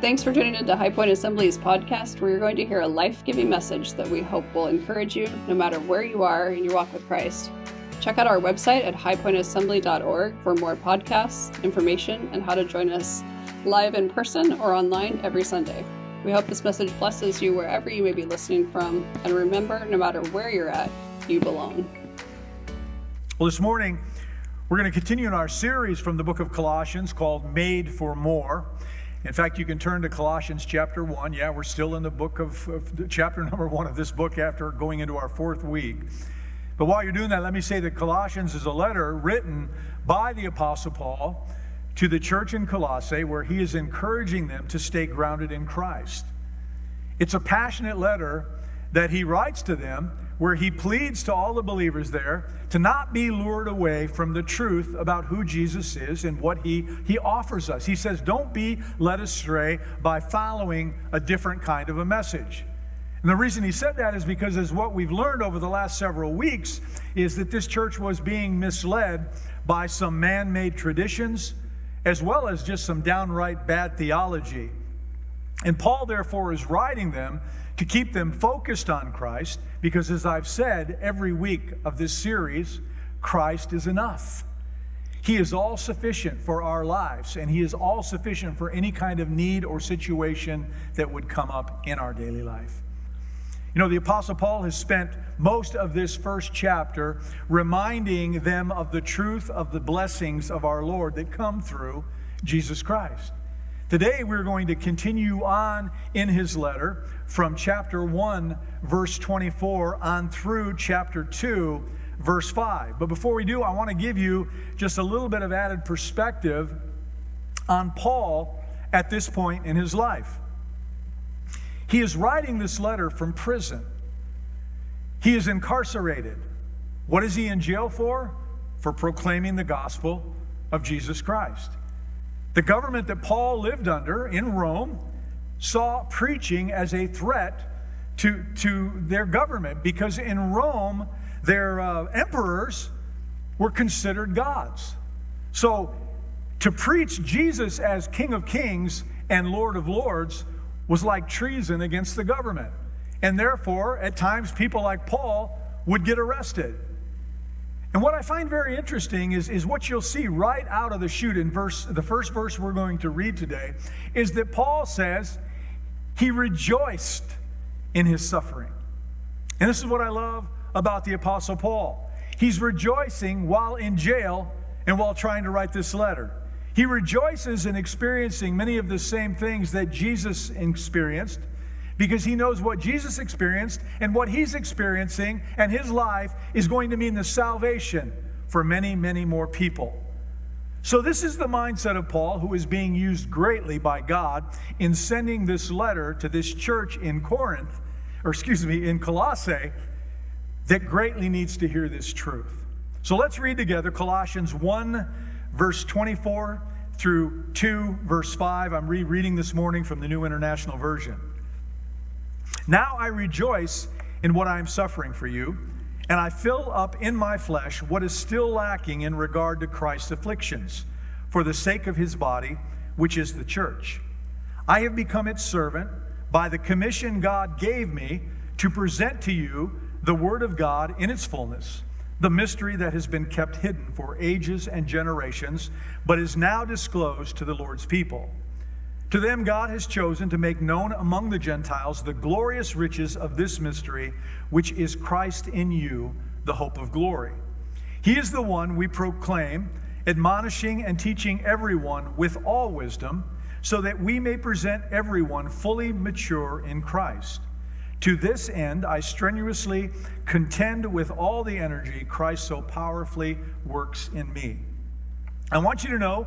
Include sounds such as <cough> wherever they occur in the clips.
Thanks for tuning into High Point Assembly's podcast, where you're going to hear a life giving message that we hope will encourage you no matter where you are in your walk with Christ. Check out our website at highpointassembly.org for more podcasts, information, and how to join us live in person or online every Sunday. We hope this message blesses you wherever you may be listening from. And remember, no matter where you're at, you belong. Well, this morning, we're going to continue in our series from the book of Colossians called Made for More. In fact, you can turn to Colossians chapter 1. Yeah, we're still in the book of, of chapter <laughs> number 1 of this book after going into our fourth week. But while you're doing that, let me say that Colossians is a letter written by the Apostle Paul to the church in Colossae where he is encouraging them to stay grounded in Christ. It's a passionate letter that he writes to them where he pleads to all the believers there to not be lured away from the truth about who Jesus is and what he, he offers us. He says, Don't be led astray by following a different kind of a message. And the reason he said that is because, as what we've learned over the last several weeks, is that this church was being misled by some man made traditions as well as just some downright bad theology. And Paul, therefore, is writing them to keep them focused on Christ because, as I've said every week of this series, Christ is enough. He is all sufficient for our lives, and He is all sufficient for any kind of need or situation that would come up in our daily life. You know, the Apostle Paul has spent most of this first chapter reminding them of the truth of the blessings of our Lord that come through Jesus Christ. Today, we're going to continue on in his letter from chapter 1, verse 24, on through chapter 2, verse 5. But before we do, I want to give you just a little bit of added perspective on Paul at this point in his life. He is writing this letter from prison. He is incarcerated. What is he in jail for? For proclaiming the gospel of Jesus Christ. The government that Paul lived under in Rome saw preaching as a threat to, to their government because in Rome, their uh, emperors were considered gods. So to preach Jesus as King of Kings and Lord of Lords was like treason against the government. And therefore, at times, people like Paul would get arrested. And what I find very interesting is, is what you'll see right out of the chute in verse, the first verse we're going to read today, is that Paul says he rejoiced in his suffering. And this is what I love about the Apostle Paul. He's rejoicing while in jail and while trying to write this letter. He rejoices in experiencing many of the same things that Jesus experienced because he knows what Jesus experienced and what he's experiencing and his life is going to mean the salvation for many, many more people. So, this is the mindset of Paul, who is being used greatly by God in sending this letter to this church in Corinth, or excuse me, in Colossae, that greatly needs to hear this truth. So, let's read together Colossians 1, verse 24 through 2, verse 5. I'm rereading this morning from the New International Version. Now I rejoice in what I am suffering for you, and I fill up in my flesh what is still lacking in regard to Christ's afflictions, for the sake of his body, which is the church. I have become its servant by the commission God gave me to present to you the Word of God in its fullness, the mystery that has been kept hidden for ages and generations, but is now disclosed to the Lord's people. To them, God has chosen to make known among the Gentiles the glorious riches of this mystery, which is Christ in you, the hope of glory. He is the one we proclaim, admonishing and teaching everyone with all wisdom, so that we may present everyone fully mature in Christ. To this end, I strenuously contend with all the energy Christ so powerfully works in me. I want you to know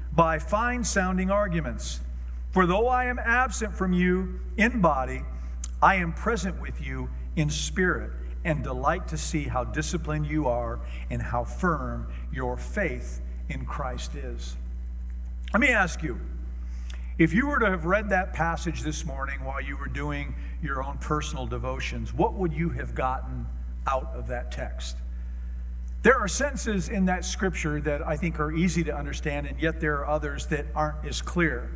by fine sounding arguments For though I am absent from you in body, I am present with you in spirit and delight to see how disciplined you are and how firm your faith in Christ is. Let me ask you if you were to have read that passage this morning while you were doing your own personal devotions, what would you have gotten out of that text? There are sentences in that scripture that I think are easy to understand, and yet there are others that aren't as clear.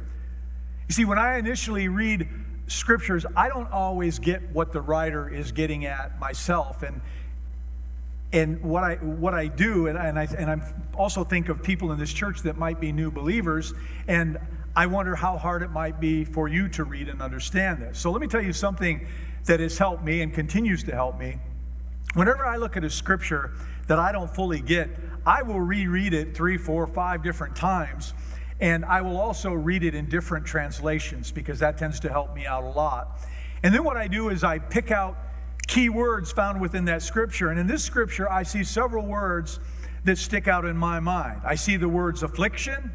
You see, when I initially read scriptures, I don't always get what the writer is getting at myself. And and what I what I do, and, and I and I also think of people in this church that might be new believers, and I wonder how hard it might be for you to read and understand this. So let me tell you something that has helped me and continues to help me. Whenever I look at a scripture that I don't fully get, I will reread it three, four, five different times and I will also read it in different translations because that tends to help me out a lot. And then what I do is I pick out key words found within that scripture. And in this scripture, I see several words that stick out in my mind. I see the words affliction,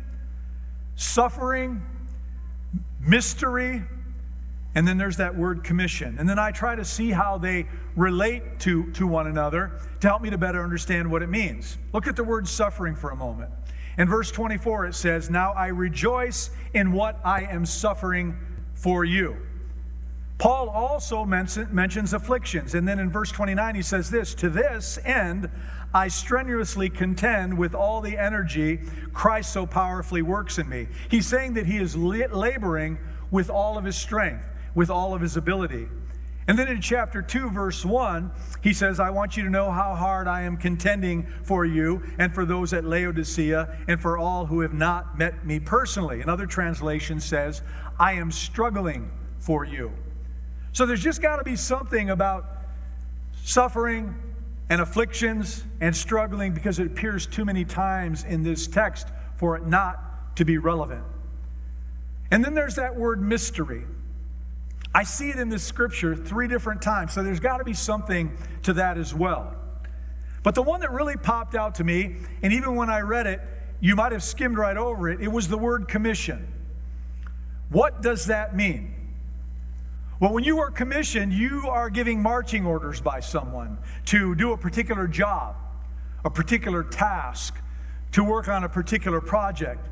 suffering, mystery, and then there's that word commission. And then I try to see how they relate to, to one another to help me to better understand what it means. Look at the word suffering for a moment. In verse 24, it says, Now I rejoice in what I am suffering for you. Paul also mentions afflictions. And then in verse 29, he says this To this end, I strenuously contend with all the energy Christ so powerfully works in me. He's saying that he is laboring with all of his strength, with all of his ability. And then in chapter 2, verse 1, he says, I want you to know how hard I am contending for you and for those at Laodicea and for all who have not met me personally. Another translation says, I am struggling for you. So there's just got to be something about suffering and afflictions and struggling because it appears too many times in this text for it not to be relevant. And then there's that word mystery. I see it in this scripture three different times, so there's got to be something to that as well. But the one that really popped out to me, and even when I read it, you might have skimmed right over it, it was the word commission. What does that mean? Well, when you are commissioned, you are giving marching orders by someone to do a particular job, a particular task, to work on a particular project.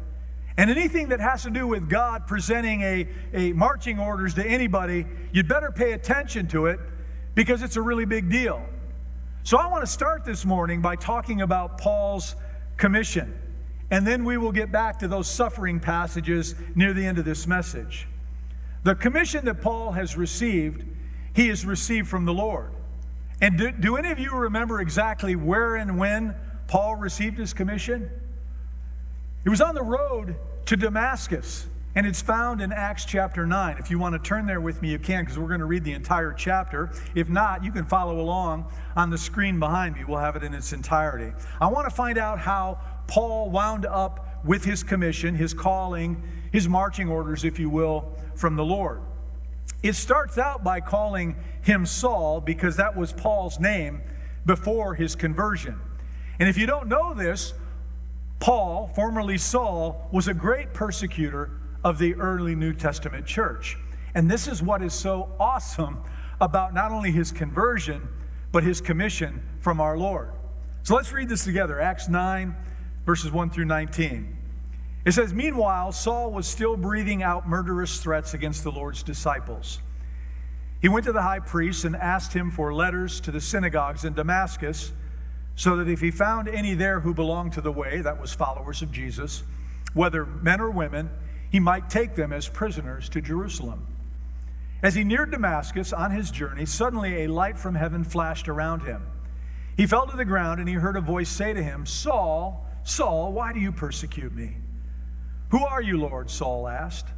And anything that has to do with God presenting a, a marching orders to anybody, you'd better pay attention to it because it's a really big deal. So I want to start this morning by talking about Paul's commission. And then we will get back to those suffering passages near the end of this message. The commission that Paul has received, he has received from the Lord. And do, do any of you remember exactly where and when Paul received his commission? It was on the road to Damascus, and it's found in Acts chapter 9. If you want to turn there with me, you can, because we're going to read the entire chapter. If not, you can follow along on the screen behind me. We'll have it in its entirety. I want to find out how Paul wound up with his commission, his calling, his marching orders, if you will, from the Lord. It starts out by calling him Saul because that was Paul's name before his conversion. And if you don't know this, Paul, formerly Saul, was a great persecutor of the early New Testament church. And this is what is so awesome about not only his conversion, but his commission from our Lord. So let's read this together Acts 9, verses 1 through 19. It says, Meanwhile, Saul was still breathing out murderous threats against the Lord's disciples. He went to the high priest and asked him for letters to the synagogues in Damascus so that if he found any there who belonged to the way, that was followers of Jesus, whether men or women, he might take them as prisoners to Jerusalem. As he neared Damascus on his journey, suddenly a light from heaven flashed around him. He fell to the ground and he heard a voice say to him, Saul, Saul, why do you persecute me? Who are you, Lord? Saul asked.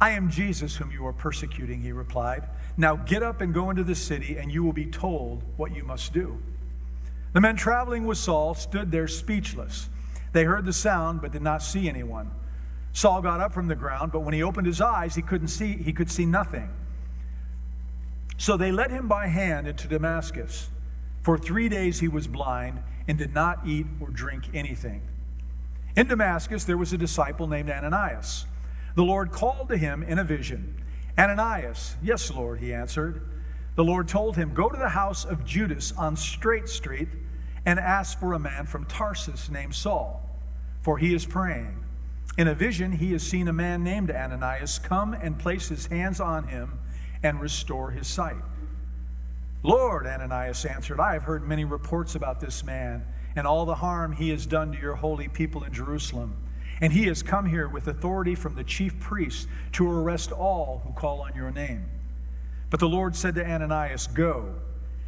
I am Jesus whom you are persecuting, he replied. Now get up and go into the city, and you will be told what you must do. The men traveling with Saul stood there speechless. They heard the sound but did not see anyone. Saul got up from the ground, but when he opened his eyes, he couldn't see he could see nothing. So they led him by hand into Damascus. For 3 days he was blind and did not eat or drink anything. In Damascus there was a disciple named Ananias. the Lord called to him in a vision. Ananias, yes, Lord, he answered. The Lord told him, Go to the house of Judas on Straight Street and ask for a man from Tarsus named Saul, for he is praying. In a vision, he has seen a man named Ananias come and place his hands on him and restore his sight. Lord, Ananias answered, I have heard many reports about this man and all the harm he has done to your holy people in Jerusalem. And he has come here with authority from the chief priests to arrest all who call on your name. But the Lord said to Ananias, Go.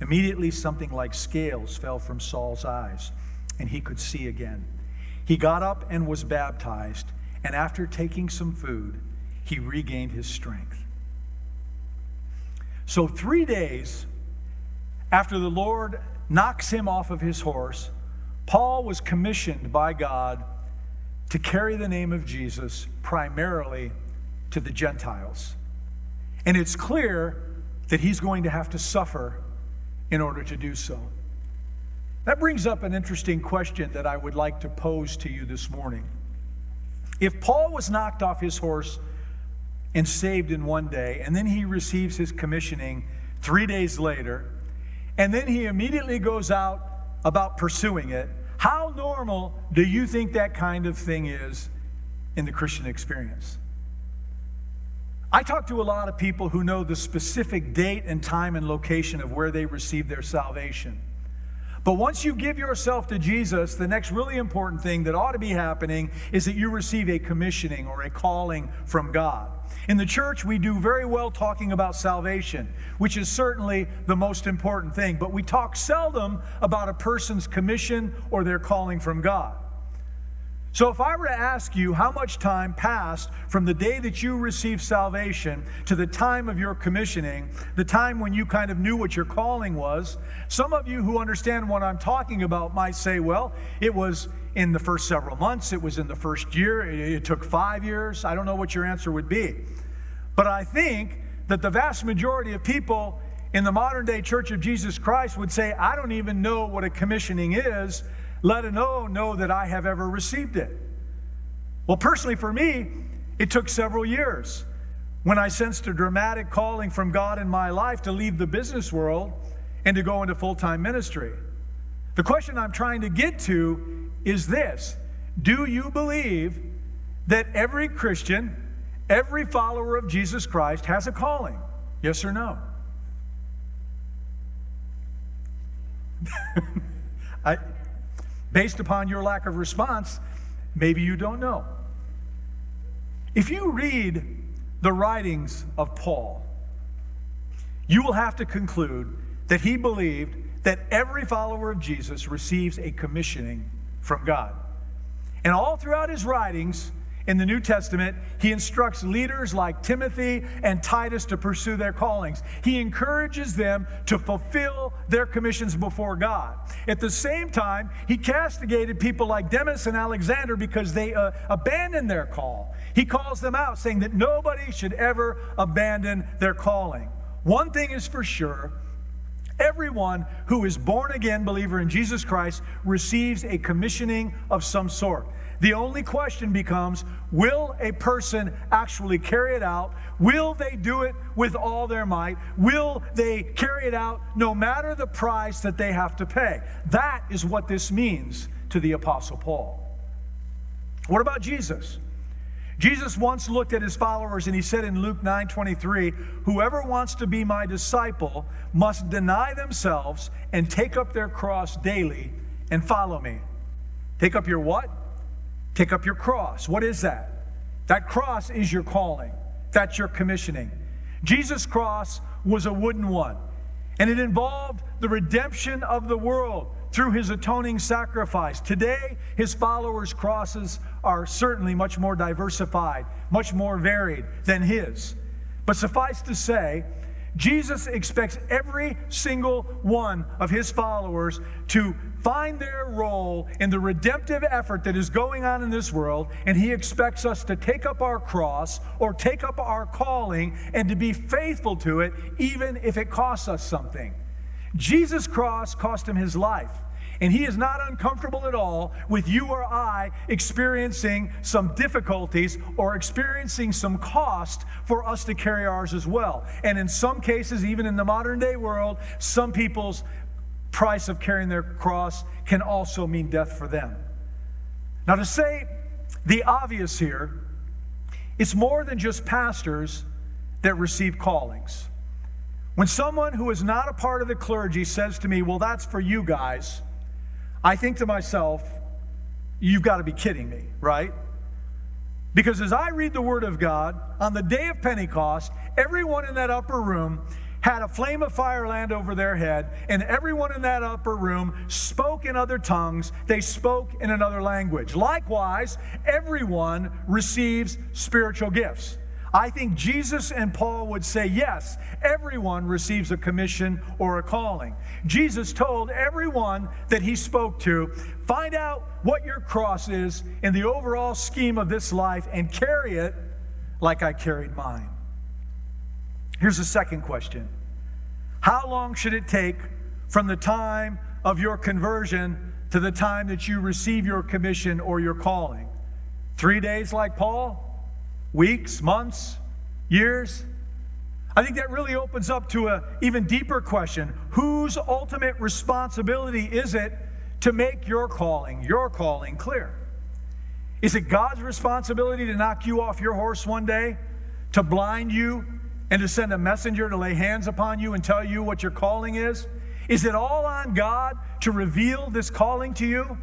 Immediately, something like scales fell from Saul's eyes, and he could see again. He got up and was baptized, and after taking some food, he regained his strength. So, three days after the Lord knocks him off of his horse, Paul was commissioned by God to carry the name of Jesus primarily to the Gentiles. And it's clear that he's going to have to suffer in order to do so. That brings up an interesting question that I would like to pose to you this morning. If Paul was knocked off his horse and saved in one day, and then he receives his commissioning three days later, and then he immediately goes out about pursuing it, how normal do you think that kind of thing is in the Christian experience? I talk to a lot of people who know the specific date and time and location of where they received their salvation. But once you give yourself to Jesus, the next really important thing that ought to be happening is that you receive a commissioning or a calling from God. In the church, we do very well talking about salvation, which is certainly the most important thing, but we talk seldom about a person's commission or their calling from God. So, if I were to ask you how much time passed from the day that you received salvation to the time of your commissioning, the time when you kind of knew what your calling was, some of you who understand what I'm talking about might say, well, it was in the first several months, it was in the first year, it took five years. I don't know what your answer would be. But I think that the vast majority of people in the modern day Church of Jesus Christ would say, I don't even know what a commissioning is let alone know that I have ever received it. Well, personally, for me, it took several years. When I sensed a dramatic calling from God in my life to leave the business world and to go into full time ministry. The question I'm trying to get to is this Do you believe that every Christian, every follower of Jesus Christ has a calling? Yes or no? <laughs> I, Based upon your lack of response, maybe you don't know. If you read the writings of Paul, you will have to conclude that he believed that every follower of Jesus receives a commissioning from God. And all throughout his writings, in the New Testament, he instructs leaders like Timothy and Titus to pursue their callings. He encourages them to fulfill their commissions before God. At the same time, he castigated people like Demas and Alexander because they uh, abandoned their call. He calls them out, saying that nobody should ever abandon their calling. One thing is for sure everyone who is born again believer in Jesus Christ receives a commissioning of some sort. The only question becomes will a person actually carry it out? Will they do it with all their might? Will they carry it out no matter the price that they have to pay? That is what this means to the Apostle Paul. What about Jesus? Jesus once looked at his followers and he said in Luke 9 23, Whoever wants to be my disciple must deny themselves and take up their cross daily and follow me. Take up your what? Take up your cross. What is that? That cross is your calling, that's your commissioning. Jesus' cross was a wooden one, and it involved the redemption of the world through his atoning sacrifice. Today, his followers' crosses are certainly much more diversified, much more varied than his. But suffice to say, Jesus expects every single one of his followers to find their role in the redemptive effort that is going on in this world, and he expects us to take up our cross or take up our calling and to be faithful to it, even if it costs us something. Jesus' cross cost him his life. And he is not uncomfortable at all with you or I experiencing some difficulties or experiencing some cost for us to carry ours as well. And in some cases, even in the modern day world, some people's price of carrying their cross can also mean death for them. Now, to say the obvious here, it's more than just pastors that receive callings. When someone who is not a part of the clergy says to me, Well, that's for you guys, I think to myself, You've got to be kidding me, right? Because as I read the Word of God, on the day of Pentecost, everyone in that upper room had a flame of fire land over their head, and everyone in that upper room spoke in other tongues. They spoke in another language. Likewise, everyone receives spiritual gifts. I think Jesus and Paul would say, yes, everyone receives a commission or a calling. Jesus told everyone that he spoke to, find out what your cross is in the overall scheme of this life and carry it like I carried mine. Here's the second question How long should it take from the time of your conversion to the time that you receive your commission or your calling? Three days like Paul? weeks, months, years? I think that really opens up to an even deeper question. Whose ultimate responsibility is it to make your calling, your calling clear? Is it God's responsibility to knock you off your horse one day, to blind you, and to send a messenger to lay hands upon you and tell you what your calling is? Is it all on God to reveal this calling to you?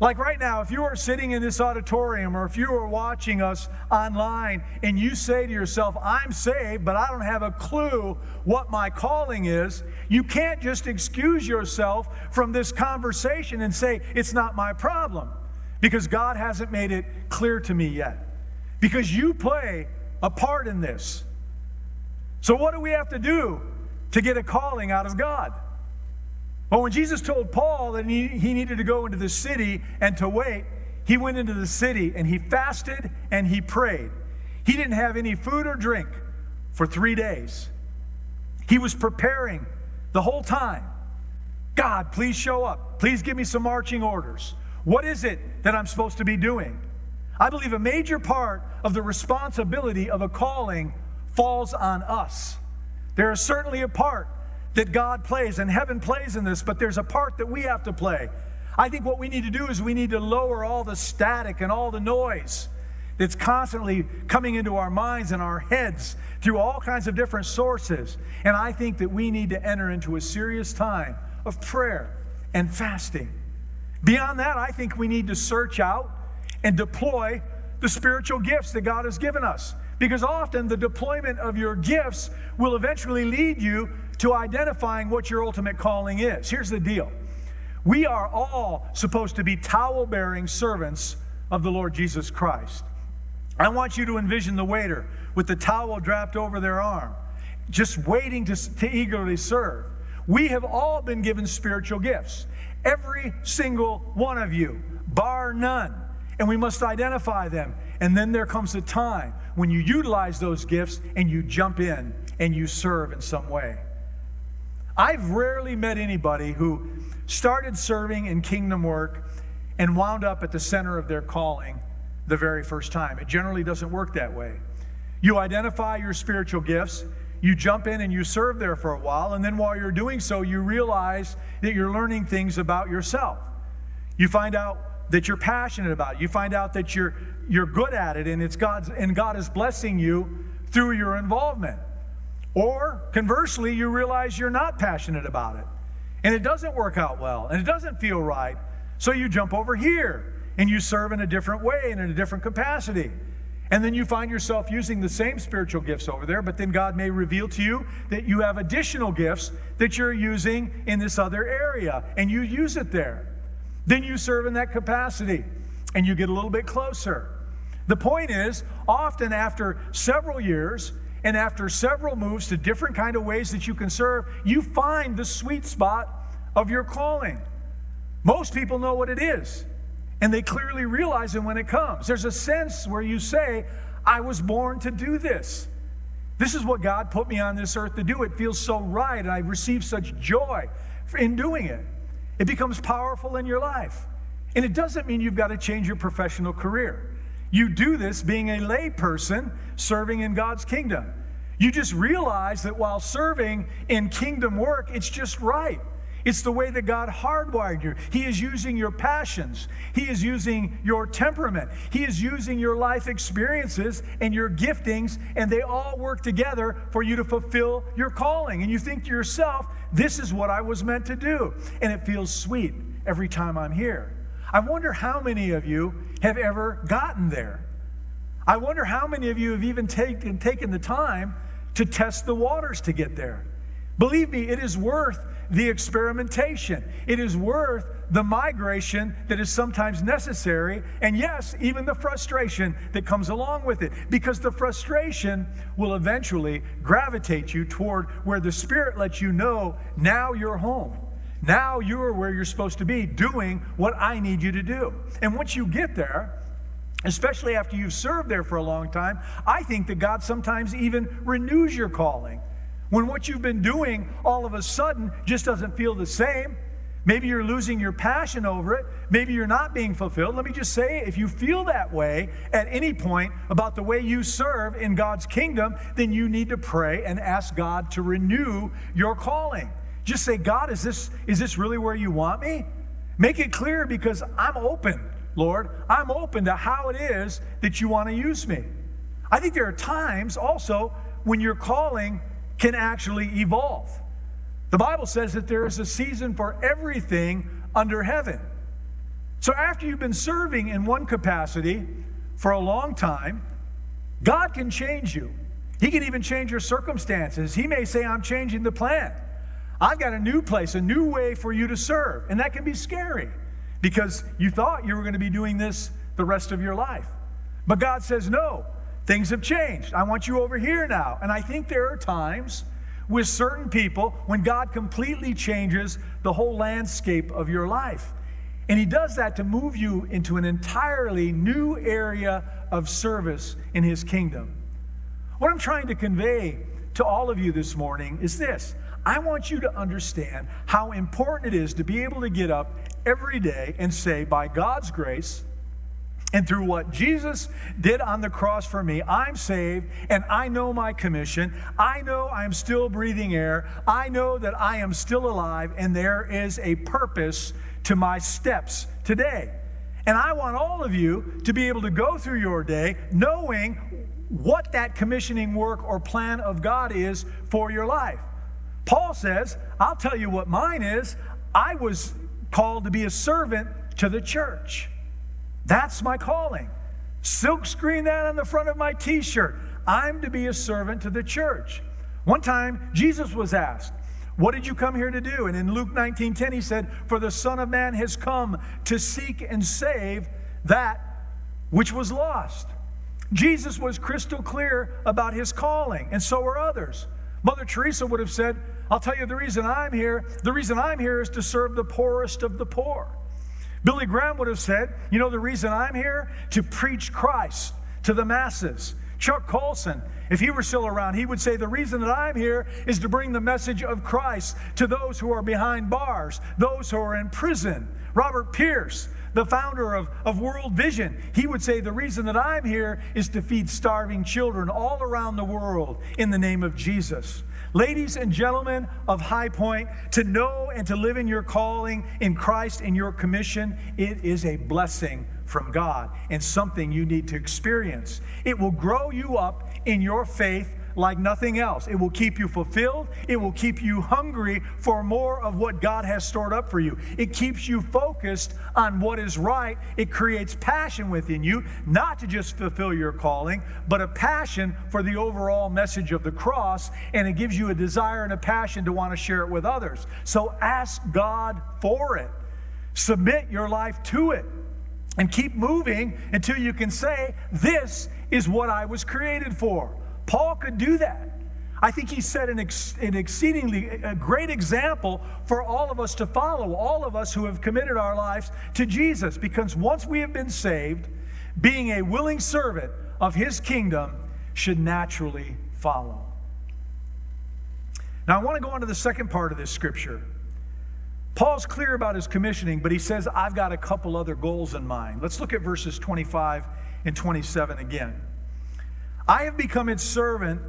Like right now, if you are sitting in this auditorium or if you are watching us online and you say to yourself, I'm saved, but I don't have a clue what my calling is, you can't just excuse yourself from this conversation and say, It's not my problem because God hasn't made it clear to me yet. Because you play a part in this. So, what do we have to do to get a calling out of God? Well, when Jesus told Paul that he, he needed to go into the city and to wait, he went into the city and he fasted and he prayed. He didn't have any food or drink for three days. He was preparing the whole time. God, please show up. Please give me some marching orders. What is it that I'm supposed to be doing? I believe a major part of the responsibility of a calling falls on us. There is certainly a part that God plays and heaven plays in this, but there's a part that we have to play. I think what we need to do is we need to lower all the static and all the noise that's constantly coming into our minds and our heads through all kinds of different sources. And I think that we need to enter into a serious time of prayer and fasting. Beyond that, I think we need to search out and deploy the spiritual gifts that God has given us. Because often the deployment of your gifts will eventually lead you to identifying what your ultimate calling is. Here's the deal we are all supposed to be towel bearing servants of the Lord Jesus Christ. I want you to envision the waiter with the towel draped over their arm, just waiting to, to eagerly serve. We have all been given spiritual gifts, every single one of you, bar none. And we must identify them. And then there comes a time when you utilize those gifts and you jump in and you serve in some way. I've rarely met anybody who started serving in kingdom work and wound up at the center of their calling the very first time. It generally doesn't work that way. You identify your spiritual gifts, you jump in and you serve there for a while, and then while you're doing so, you realize that you're learning things about yourself. You find out that you're passionate about. You find out that you're you're good at it and it's God's and God is blessing you through your involvement. Or conversely, you realize you're not passionate about it and it doesn't work out well and it doesn't feel right. So you jump over here and you serve in a different way and in a different capacity. And then you find yourself using the same spiritual gifts over there, but then God may reveal to you that you have additional gifts that you're using in this other area, and you use it there. Then you serve in that capacity, and you get a little bit closer. The point is, often after several years, and after several moves to different kind of ways that you can serve, you find the sweet spot of your calling. Most people know what it is, and they clearly realize it when it comes. There's a sense where you say, I was born to do this. This is what God put me on this earth to do. It feels so right, and I receive such joy in doing it. It becomes powerful in your life. And it doesn't mean you've got to change your professional career. You do this being a lay person serving in God's kingdom. You just realize that while serving in kingdom work, it's just right. It's the way that God hardwired you. He is using your passions. He is using your temperament. He is using your life experiences and your giftings, and they all work together for you to fulfill your calling. And you think to yourself, this is what I was meant to do. And it feels sweet every time I'm here. I wonder how many of you have ever gotten there. I wonder how many of you have even taken, taken the time to test the waters to get there. Believe me, it is worth the experimentation. It is worth the migration that is sometimes necessary, and yes, even the frustration that comes along with it, because the frustration will eventually gravitate you toward where the Spirit lets you know now you're home. Now you're where you're supposed to be, doing what I need you to do. And once you get there, especially after you've served there for a long time, I think that God sometimes even renews your calling. When what you've been doing all of a sudden just doesn't feel the same, maybe you're losing your passion over it, maybe you're not being fulfilled. Let me just say if you feel that way at any point about the way you serve in God's kingdom, then you need to pray and ask God to renew your calling. Just say, God, is this, is this really where you want me? Make it clear because I'm open, Lord. I'm open to how it is that you want to use me. I think there are times also when your calling can actually evolve. The Bible says that there is a season for everything under heaven. So after you've been serving in one capacity for a long time, God can change you. He can even change your circumstances. He may say, I'm changing the plan. I've got a new place, a new way for you to serve. And that can be scary because you thought you were going to be doing this the rest of your life. But God says, no, things have changed. I want you over here now. And I think there are times with certain people when God completely changes the whole landscape of your life. And He does that to move you into an entirely new area of service in His kingdom. What I'm trying to convey to all of you this morning is this I want you to understand how important it is to be able to get up every day and say, by God's grace, and through what Jesus did on the cross for me, I'm saved and I know my commission. I know I'm still breathing air. I know that I am still alive and there is a purpose to my steps today. And I want all of you to be able to go through your day knowing what that commissioning work or plan of God is for your life. Paul says, I'll tell you what mine is. I was called to be a servant to the church. That's my calling. Silk screen that on the front of my t shirt. I'm to be a servant to the church. One time, Jesus was asked, What did you come here to do? And in Luke 19 10, he said, For the Son of Man has come to seek and save that which was lost. Jesus was crystal clear about his calling, and so are others. Mother Teresa would have said, I'll tell you the reason I'm here. The reason I'm here is to serve the poorest of the poor. Billy Graham would have said, You know, the reason I'm here? To preach Christ to the masses. Chuck Colson, if he were still around, he would say, The reason that I'm here is to bring the message of Christ to those who are behind bars, those who are in prison. Robert Pierce, the founder of, of World Vision, he would say, The reason that I'm here is to feed starving children all around the world in the name of Jesus. Ladies and gentlemen of High Point, to know and to live in your calling in Christ and your commission, it is a blessing from God and something you need to experience. It will grow you up in your faith like nothing else. It will keep you fulfilled, it will keep you hungry for more of what God has stored up for you. It keeps you focused on what is right. It creates passion within you, not to just fulfill your calling, but a passion for the overall message of the cross, and it gives you a desire and a passion to want to share it with others. So ask God for it. Submit your life to it and keep moving until you can say, This is what I was created for. Paul could do that. I think he set an, ex- an exceedingly a great example for all of us to follow, all of us who have committed our lives to Jesus, because once we have been saved, being a willing servant of his kingdom should naturally follow. Now, I want to go on to the second part of this scripture. Paul's clear about his commissioning, but he says, I've got a couple other goals in mind. Let's look at verses 25 and 27 again. I have become its servant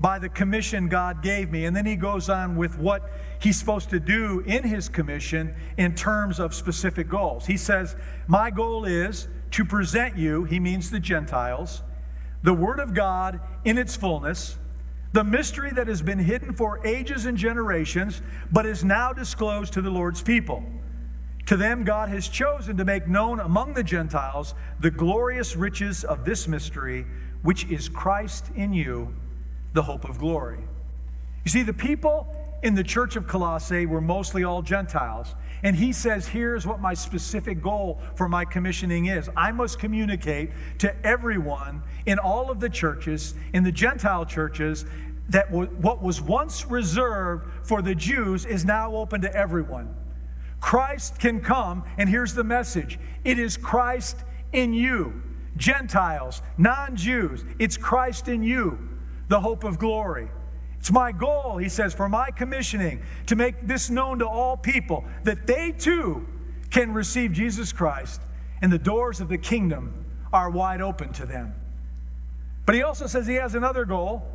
by the commission God gave me. And then he goes on with what he's supposed to do in his commission in terms of specific goals. He says, My goal is to present you, he means the Gentiles, the Word of God in its fullness the mystery that has been hidden for ages and generations, but is now disclosed to the Lord's people. To them, God has chosen to make known among the Gentiles the glorious riches of this mystery, which is Christ in you, the hope of glory. You see, the people in the church of Colossae were mostly all Gentiles. And he says, Here's what my specific goal for my commissioning is I must communicate to everyone in all of the churches, in the Gentile churches, that what was once reserved for the Jews is now open to everyone. Christ can come, and here's the message it is Christ in you. Gentiles, non Jews, it's Christ in you, the hope of glory. It's my goal, he says, for my commissioning to make this known to all people that they too can receive Jesus Christ and the doors of the kingdom are wide open to them. But he also says he has another goal.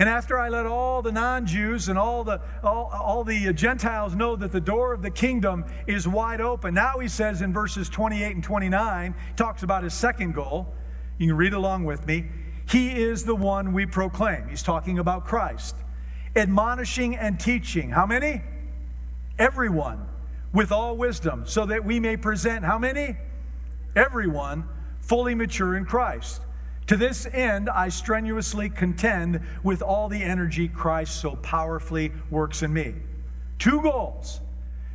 And after I let all the non Jews and all the, all, all the Gentiles know that the door of the kingdom is wide open, now he says in verses 28 and 29, talks about his second goal. You can read along with me. He is the one we proclaim. He's talking about Christ admonishing and teaching. How many? Everyone with all wisdom, so that we may present how many? Everyone fully mature in Christ. To this end, I strenuously contend with all the energy Christ so powerfully works in me. Two goals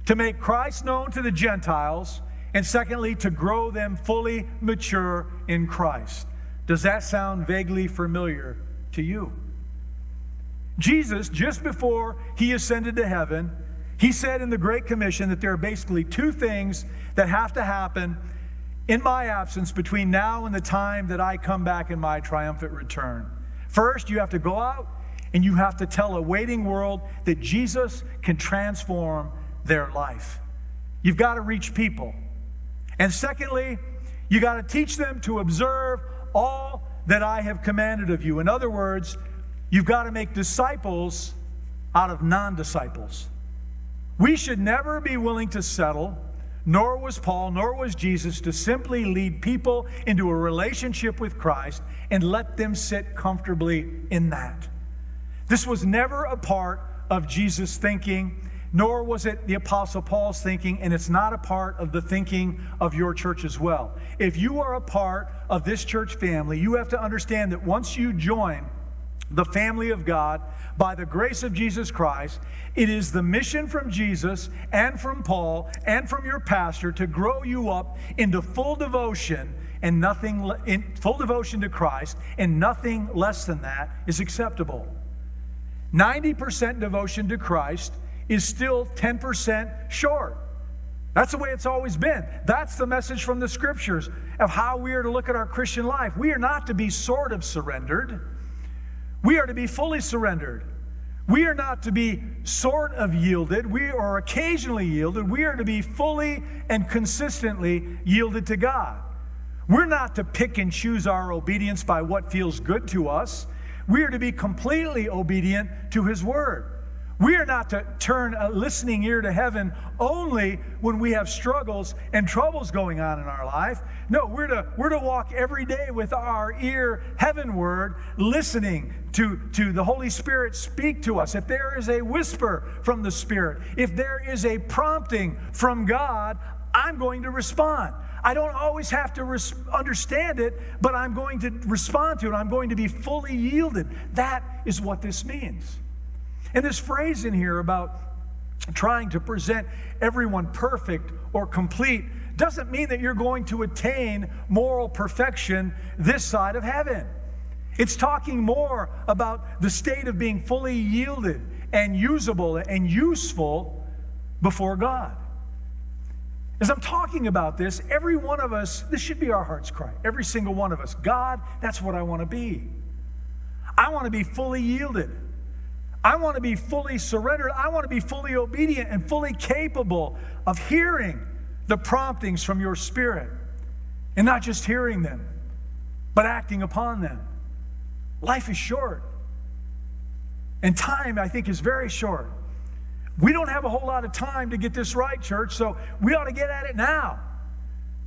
to make Christ known to the Gentiles, and secondly, to grow them fully mature in Christ. Does that sound vaguely familiar to you? Jesus, just before he ascended to heaven, he said in the Great Commission that there are basically two things that have to happen in my absence between now and the time that I come back in my triumphant return. First, you have to go out and you have to tell a waiting world that Jesus can transform their life. You've got to reach people. And secondly, you got to teach them to observe all that I have commanded of you. In other words, You've got to make disciples out of non disciples. We should never be willing to settle, nor was Paul, nor was Jesus, to simply lead people into a relationship with Christ and let them sit comfortably in that. This was never a part of Jesus' thinking, nor was it the Apostle Paul's thinking, and it's not a part of the thinking of your church as well. If you are a part of this church family, you have to understand that once you join, the family of God by the grace of Jesus Christ. It is the mission from Jesus and from Paul and from your pastor to grow you up into full devotion and nothing in full devotion to Christ and nothing less than that is acceptable. 90% devotion to Christ is still 10% short. That's the way it's always been. That's the message from the scriptures of how we are to look at our Christian life. We are not to be sort of surrendered. We are to be fully surrendered. We are not to be sort of yielded. We are occasionally yielded. We are to be fully and consistently yielded to God. We're not to pick and choose our obedience by what feels good to us. We are to be completely obedient to His Word. We are not to turn a listening ear to heaven only when we have struggles and troubles going on in our life. No, we're to, we're to walk every day with our ear heavenward, listening to, to the Holy Spirit speak to us. If there is a whisper from the Spirit, if there is a prompting from God, I'm going to respond. I don't always have to res- understand it, but I'm going to respond to it. I'm going to be fully yielded. That is what this means. And this phrase in here about trying to present everyone perfect or complete doesn't mean that you're going to attain moral perfection this side of heaven. It's talking more about the state of being fully yielded and usable and useful before God. As I'm talking about this, every one of us, this should be our heart's cry. Every single one of us. God, that's what I want to be. I want to be fully yielded. I want to be fully surrendered. I want to be fully obedient and fully capable of hearing the promptings from your spirit and not just hearing them, but acting upon them. Life is short, and time, I think, is very short. We don't have a whole lot of time to get this right, church, so we ought to get at it now.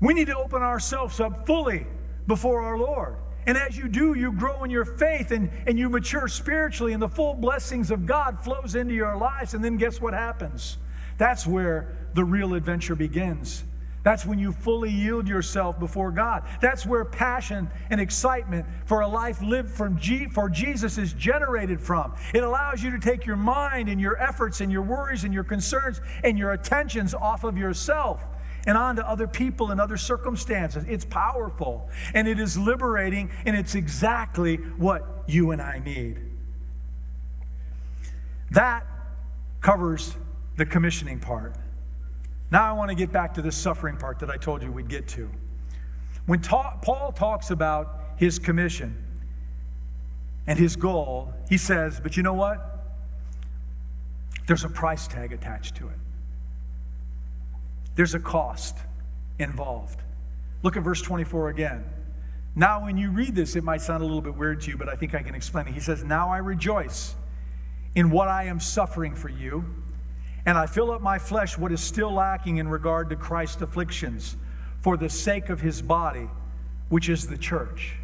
We need to open ourselves up fully before our Lord. And as you do, you grow in your faith and, and you mature spiritually, and the full blessings of God flows into your lives. And then guess what happens? That's where the real adventure begins. That's when you fully yield yourself before God. That's where passion and excitement for a life lived from G- for Jesus is generated from. It allows you to take your mind and your efforts and your worries and your concerns and your attentions off of yourself and on to other people and other circumstances. It's powerful and it is liberating, and it's exactly what you and I need. That covers the commissioning part. Now I want to get back to the suffering part that I told you we'd get to. When ta- Paul talks about his commission and his goal, he says, But you know what? There's a price tag attached to it. There's a cost involved. Look at verse 24 again. Now, when you read this, it might sound a little bit weird to you, but I think I can explain it. He says, Now I rejoice in what I am suffering for you, and I fill up my flesh what is still lacking in regard to Christ's afflictions for the sake of his body, which is the church.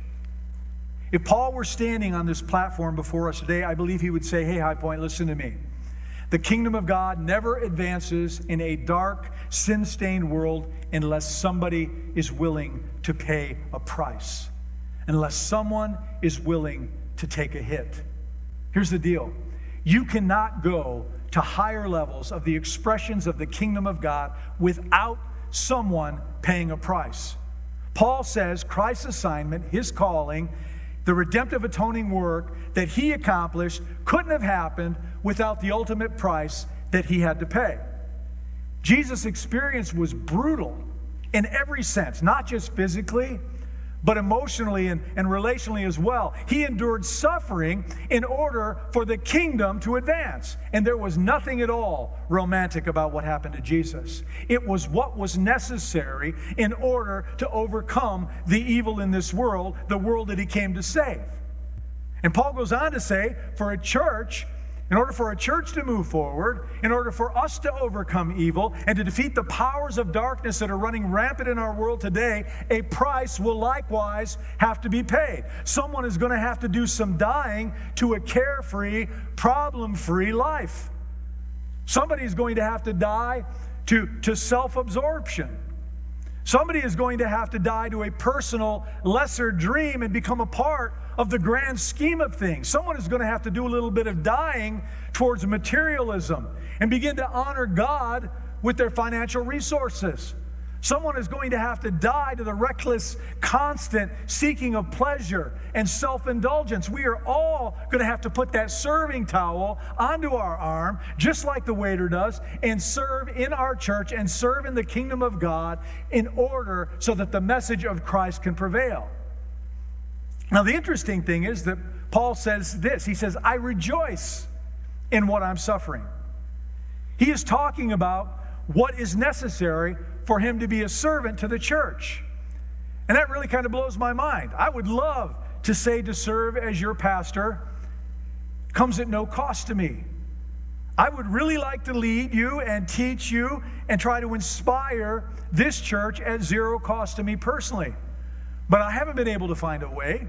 If Paul were standing on this platform before us today, I believe he would say, Hey, High Point, listen to me. The kingdom of God never advances in a dark, sin stained world unless somebody is willing to pay a price, unless someone is willing to take a hit. Here's the deal you cannot go to higher levels of the expressions of the kingdom of God without someone paying a price. Paul says Christ's assignment, his calling, the redemptive atoning work that he accomplished couldn't have happened without the ultimate price that he had to pay. Jesus' experience was brutal in every sense, not just physically, but emotionally and, and relationally as well. He endured suffering in order for the kingdom to advance. And there was nothing at all romantic about what happened to Jesus. It was what was necessary in order to overcome the evil in this world, the world that he came to save. And Paul goes on to say, for a church in order for a church to move forward, in order for us to overcome evil and to defeat the powers of darkness that are running rampant in our world today, a price will likewise have to be paid. Someone is going to have to do some dying to a carefree, problem free life. Somebody is going to have to die to, to self absorption. Somebody is going to have to die to a personal, lesser dream and become a part of the grand scheme of things. Someone is going to have to do a little bit of dying towards materialism and begin to honor God with their financial resources. Someone is going to have to die to the reckless, constant seeking of pleasure and self indulgence. We are all going to have to put that serving towel onto our arm, just like the waiter does, and serve in our church and serve in the kingdom of God in order so that the message of Christ can prevail. Now, the interesting thing is that Paul says this He says, I rejoice in what I'm suffering. He is talking about what is necessary for him to be a servant to the church. And that really kind of blows my mind. I would love to say to serve as your pastor comes at no cost to me. I would really like to lead you and teach you and try to inspire this church at zero cost to me personally. But I haven't been able to find a way.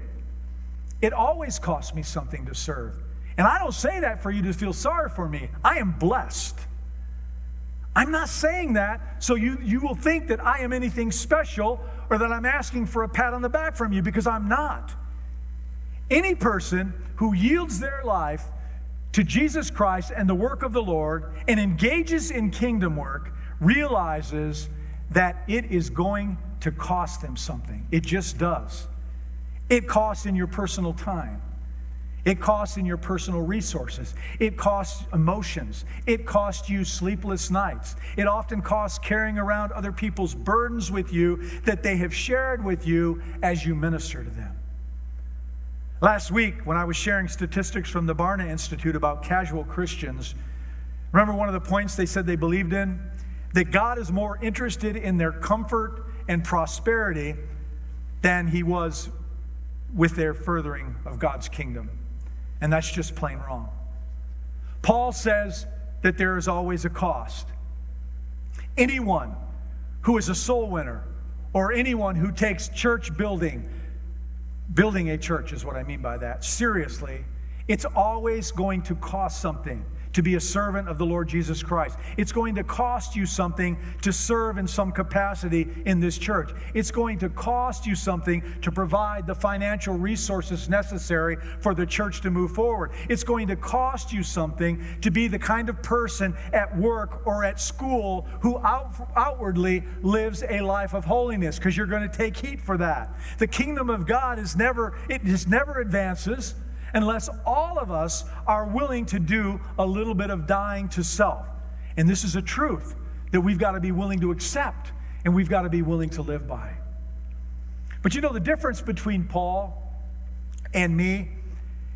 It always costs me something to serve. And I don't say that for you to feel sorry for me. I am blessed. I'm not saying that so you, you will think that I am anything special or that I'm asking for a pat on the back from you because I'm not. Any person who yields their life to Jesus Christ and the work of the Lord and engages in kingdom work realizes that it is going to cost them something. It just does. It costs in your personal time. It costs in your personal resources. It costs emotions. It costs you sleepless nights. It often costs carrying around other people's burdens with you that they have shared with you as you minister to them. Last week, when I was sharing statistics from the Barna Institute about casual Christians, remember one of the points they said they believed in? That God is more interested in their comfort and prosperity than he was with their furthering of God's kingdom. And that's just plain wrong. Paul says that there is always a cost. Anyone who is a soul winner or anyone who takes church building, building a church is what I mean by that, seriously, it's always going to cost something to be a servant of the Lord Jesus Christ. It's going to cost you something to serve in some capacity in this church. It's going to cost you something to provide the financial resources necessary for the church to move forward. It's going to cost you something to be the kind of person at work or at school who out, outwardly lives a life of holiness because you're going to take heat for that. The kingdom of God is never it just never advances unless all of us are willing to do a little bit of dying to self. And this is a truth that we've got to be willing to accept and we've got to be willing to live by. But you know, the difference between Paul and me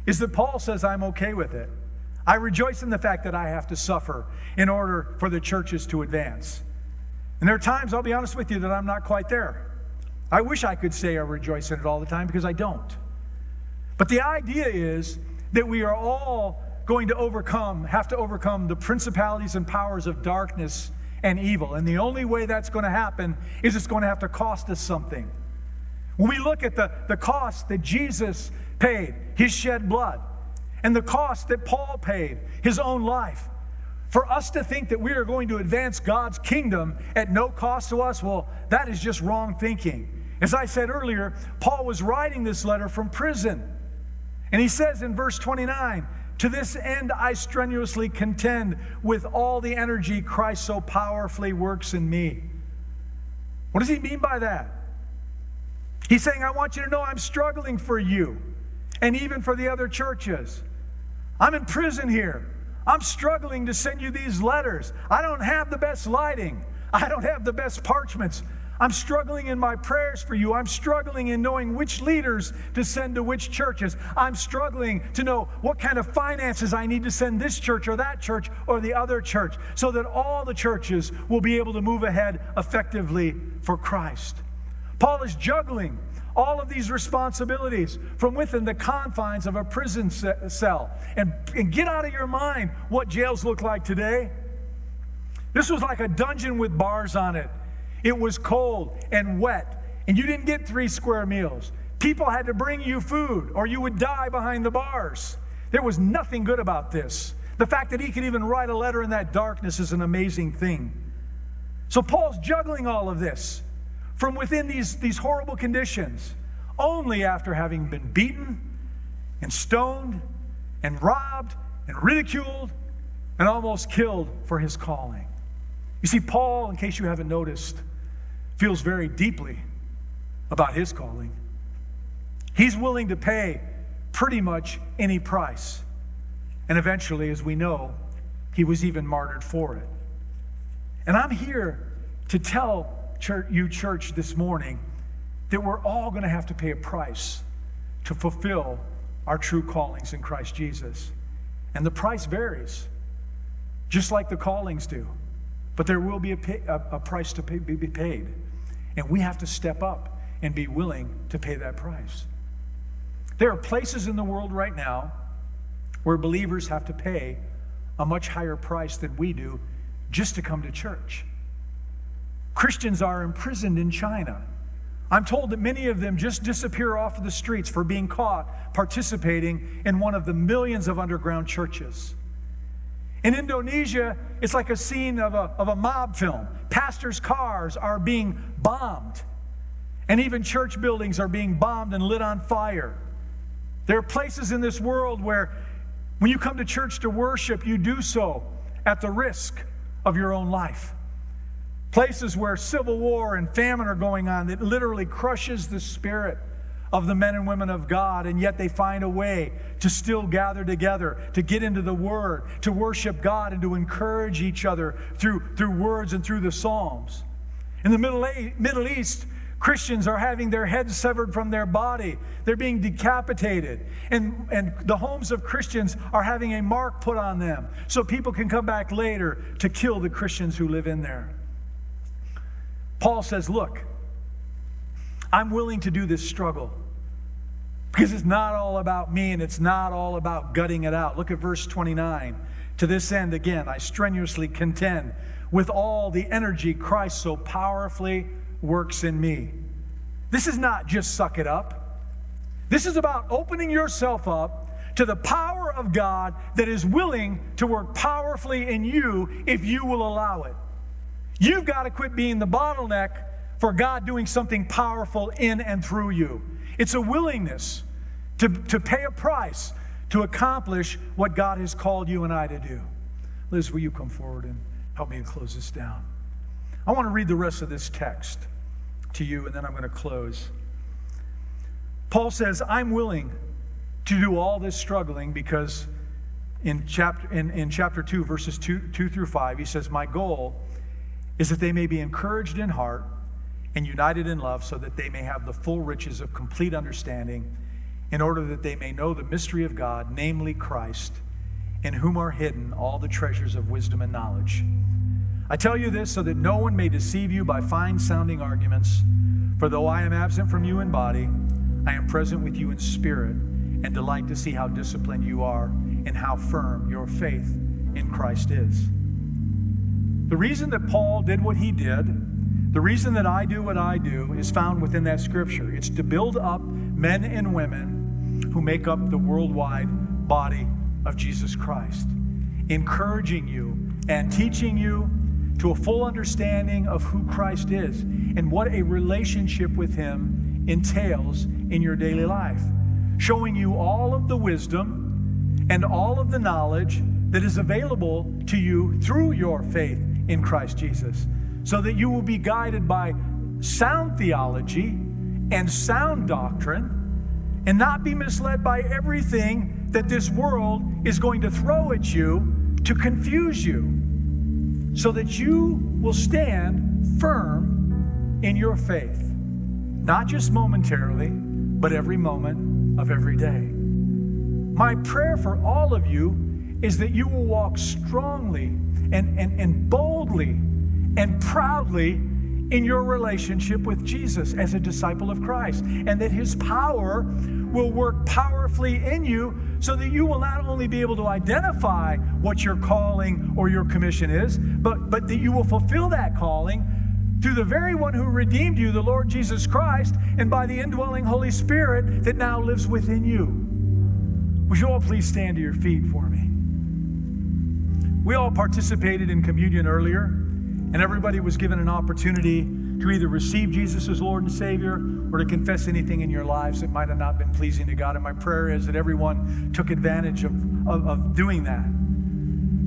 is that Paul says, I'm okay with it. I rejoice in the fact that I have to suffer in order for the churches to advance. And there are times, I'll be honest with you, that I'm not quite there. I wish I could say I rejoice in it all the time because I don't. But the idea is that we are all going to overcome, have to overcome the principalities and powers of darkness and evil. And the only way that's going to happen is it's going to have to cost us something. When we look at the, the cost that Jesus paid, his shed blood, and the cost that Paul paid, his own life, for us to think that we are going to advance God's kingdom at no cost to us, well, that is just wrong thinking. As I said earlier, Paul was writing this letter from prison. And he says in verse 29 To this end I strenuously contend with all the energy Christ so powerfully works in me. What does he mean by that? He's saying, I want you to know I'm struggling for you and even for the other churches. I'm in prison here. I'm struggling to send you these letters. I don't have the best lighting, I don't have the best parchments. I'm struggling in my prayers for you. I'm struggling in knowing which leaders to send to which churches. I'm struggling to know what kind of finances I need to send this church or that church or the other church so that all the churches will be able to move ahead effectively for Christ. Paul is juggling all of these responsibilities from within the confines of a prison cell. And, and get out of your mind what jails look like today. This was like a dungeon with bars on it. It was cold and wet, and you didn't get three square meals. People had to bring you food, or you would die behind the bars. There was nothing good about this. The fact that he could even write a letter in that darkness is an amazing thing. So Paul's juggling all of this from within these, these horrible conditions, only after having been beaten and stoned and robbed and ridiculed and almost killed for his calling. You see, Paul, in case you haven't noticed, feels very deeply about his calling. He's willing to pay pretty much any price. And eventually, as we know, he was even martyred for it. And I'm here to tell church, you, church, this morning that we're all going to have to pay a price to fulfill our true callings in Christ Jesus. And the price varies, just like the callings do. But there will be a, pay, a, a price to pay, be paid. And we have to step up and be willing to pay that price. There are places in the world right now where believers have to pay a much higher price than we do just to come to church. Christians are imprisoned in China. I'm told that many of them just disappear off of the streets for being caught participating in one of the millions of underground churches. In Indonesia, it's like a scene of a, of a mob film. Pastors' cars are being bombed, and even church buildings are being bombed and lit on fire. There are places in this world where when you come to church to worship, you do so at the risk of your own life. Places where civil war and famine are going on that literally crushes the spirit of the men and women of God, and yet they find a way to still gather together, to get into the Word, to worship God, and to encourage each other through, through words and through the Psalms. In the Middle, Middle East, Christians are having their heads severed from their body. They're being decapitated. And, and the homes of Christians are having a mark put on them so people can come back later to kill the Christians who live in there. Paul says, Look, I'm willing to do this struggle because it's not all about me and it's not all about gutting it out. Look at verse 29. To this end, again, I strenuously contend with all the energy Christ so powerfully works in me. This is not just suck it up. This is about opening yourself up to the power of God that is willing to work powerfully in you if you will allow it. You've got to quit being the bottleneck for God doing something powerful in and through you. It's a willingness to, to pay a price to accomplish what God has called you and I to do. Liz, will you come forward and help me close this down? I want to read the rest of this text to you, and then I'm going to close. Paul says, I'm willing to do all this struggling because in chapter, in, in chapter 2, verses 2, 2 through 5, he says, My goal is that they may be encouraged in heart and united in love, so that they may have the full riches of complete understanding, in order that they may know the mystery of God, namely Christ, in whom are hidden all the treasures of wisdom and knowledge. I tell you this so that no one may deceive you by fine sounding arguments. For though I am absent from you in body, I am present with you in spirit, and delight to see how disciplined you are and how firm your faith in Christ is. The reason that Paul did what he did the reason that I do what I do is found within that scripture. It's to build up men and women who make up the worldwide body of Jesus Christ, encouraging you and teaching you to a full understanding of who Christ is and what a relationship with Him entails in your daily life, showing you all of the wisdom and all of the knowledge that is available to you through your faith in Christ Jesus so that you will be guided by sound theology and sound doctrine and not be misled by everything that this world is going to throw at you to confuse you, so that you will stand firm in your faith, not just momentarily, but every moment of every day. My prayer for all of you is that you will walk strongly and, and, and boldly and proudly in your relationship with Jesus as a disciple of Christ, and that His power will work powerfully in you so that you will not only be able to identify what your calling or your commission is, but, but that you will fulfill that calling through the very one who redeemed you, the Lord Jesus Christ, and by the indwelling Holy Spirit that now lives within you. Would you all please stand to your feet for me? We all participated in communion earlier. And everybody was given an opportunity to either receive Jesus as Lord and Savior or to confess anything in your lives that might have not been pleasing to God. And my prayer is that everyone took advantage of, of, of doing that.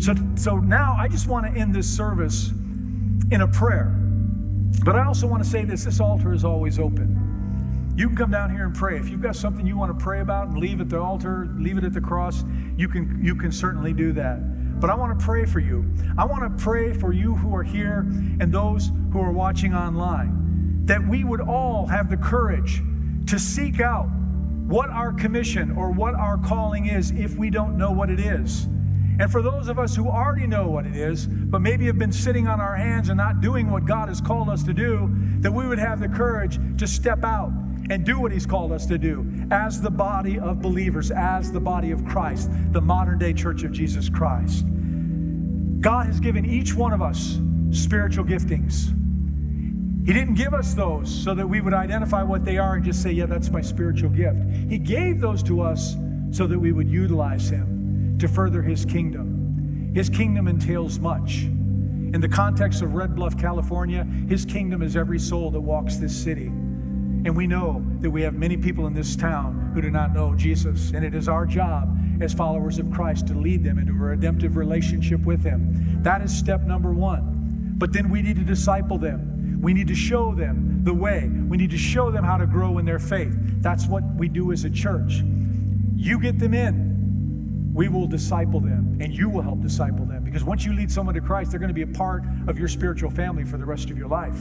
So, so now I just want to end this service in a prayer. But I also want to say this this altar is always open. You can come down here and pray. If you've got something you want to pray about and leave at the altar, leave it at the cross, you can, you can certainly do that. But I want to pray for you. I want to pray for you who are here and those who are watching online that we would all have the courage to seek out what our commission or what our calling is if we don't know what it is. And for those of us who already know what it is, but maybe have been sitting on our hands and not doing what God has called us to do, that we would have the courage to step out and do what He's called us to do as the body of believers, as the body of Christ, the modern day church of Jesus Christ. God has given each one of us spiritual giftings. He didn't give us those so that we would identify what they are and just say, yeah, that's my spiritual gift. He gave those to us so that we would utilize Him to further His kingdom. His kingdom entails much. In the context of Red Bluff, California, His kingdom is every soul that walks this city. And we know that we have many people in this town who do not know Jesus. And it is our job as followers of Christ to lead them into a redemptive relationship with Him. That is step number one. But then we need to disciple them. We need to show them the way. We need to show them how to grow in their faith. That's what we do as a church. You get them in, we will disciple them, and you will help disciple them. Because once you lead someone to Christ, they're going to be a part of your spiritual family for the rest of your life.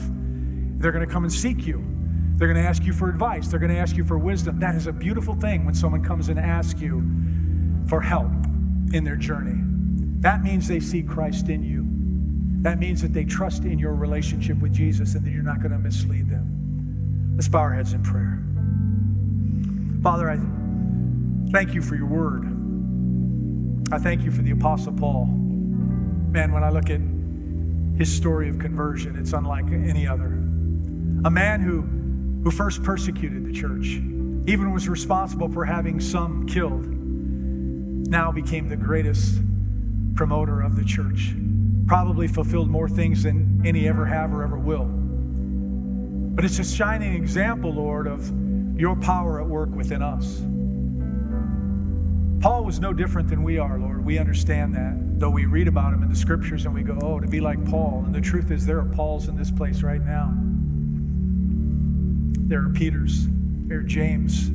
They're going to come and seek you. They're going to ask you for advice. They're going to ask you for wisdom. That is a beautiful thing when someone comes and asks you for help in their journey. That means they see Christ in you. That means that they trust in your relationship with Jesus and that you're not going to mislead them. Let's bow our heads in prayer. Father, I thank you for your word. I thank you for the Apostle Paul. Man, when I look at his story of conversion, it's unlike any other. A man who who first persecuted the church, even was responsible for having some killed, now became the greatest promoter of the church. Probably fulfilled more things than any ever have or ever will. But it's a shining example, Lord, of your power at work within us. Paul was no different than we are, Lord. We understand that, though we read about him in the scriptures and we go, oh, to be like Paul. And the truth is, there are Pauls in this place right now. There are Peters, there are James,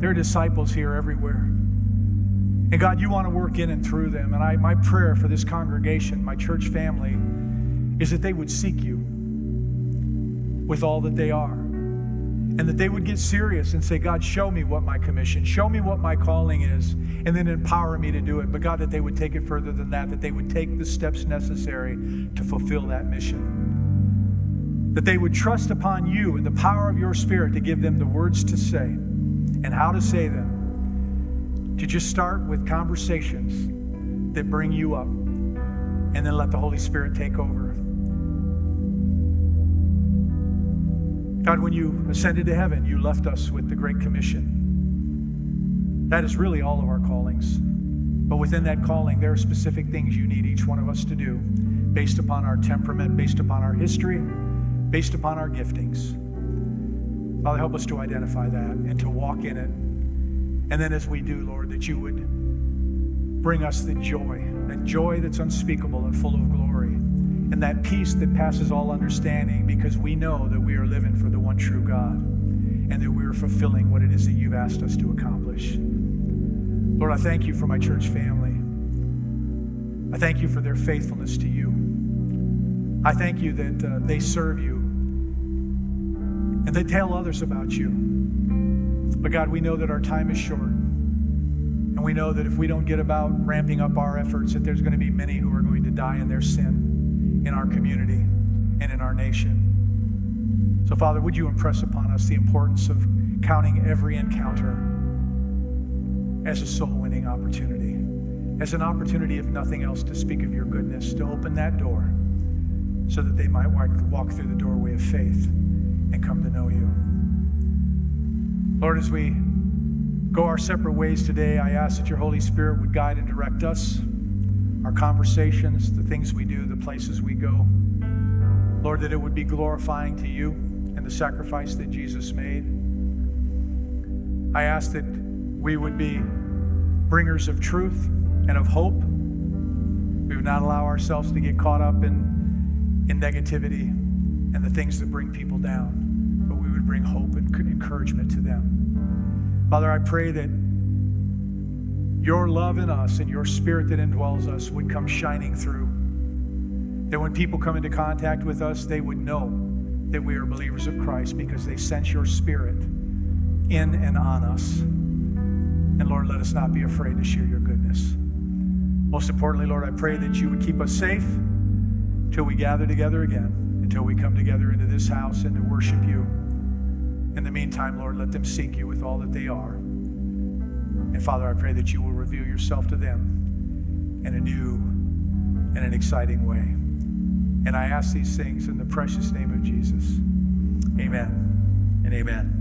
there are disciples here everywhere. And God, you want to work in and through them. And I, my prayer for this congregation, my church family, is that they would seek you with all that they are. And that they would get serious and say, God, show me what my commission, show me what my calling is, and then empower me to do it. But God, that they would take it further than that, that they would take the steps necessary to fulfill that mission that they would trust upon you and the power of your Spirit to give them the words to say and how to say them. To just start with conversations that bring you up and then let the Holy Spirit take over. God, when you ascended to heaven, you left us with the Great Commission. That is really all of our callings. But within that calling, there are specific things you need each one of us to do based upon our temperament, based upon our history, based upon our giftings. Father, help us to identify that and to walk in it. And then as we do, Lord, that you would bring us the joy, that joy that's unspeakable and full of glory, and that peace that passes all understanding because we know that we are living for the one true God and that we are fulfilling what it is that you've asked us to accomplish. Lord, I thank you for my church family. I thank you for their faithfulness to you. I thank you that uh, they serve you and they tell others about you. But God, we know that our time is short. And we know that if we don't get about ramping up our efforts, that there's going to be many who are going to die in their sin in our community and in our nation. So, Father, would you impress upon us the importance of counting every encounter as a soul winning opportunity, as an opportunity, if nothing else, to speak of your goodness, to open that door so that they might walk through the doorway of faith and come to know you. Lord, as we go our separate ways today, I ask that your Holy Spirit would guide and direct us, our conversations, the things we do, the places we go. Lord, that it would be glorifying to you and the sacrifice that Jesus made. I ask that we would be bringers of truth and of hope. We would not allow ourselves to get caught up in, in negativity and the things that bring people down, bring hope and encouragement to them. Father, I pray that your love in us and your spirit that indwells us would come shining through. That when people come into contact with us, they would know that we are believers of Christ because they sense your spirit in and on us. And Lord, let us not be afraid to share your goodness. Most importantly, Lord, I pray that you would keep us safe till we gather together again until we come together into this house and to worship you. In the meantime, Lord, let them seek you with all that they are. And Father, I pray that you will reveal yourself to them in a new and an exciting way. And I ask these things in the precious name of Jesus. Amen and amen.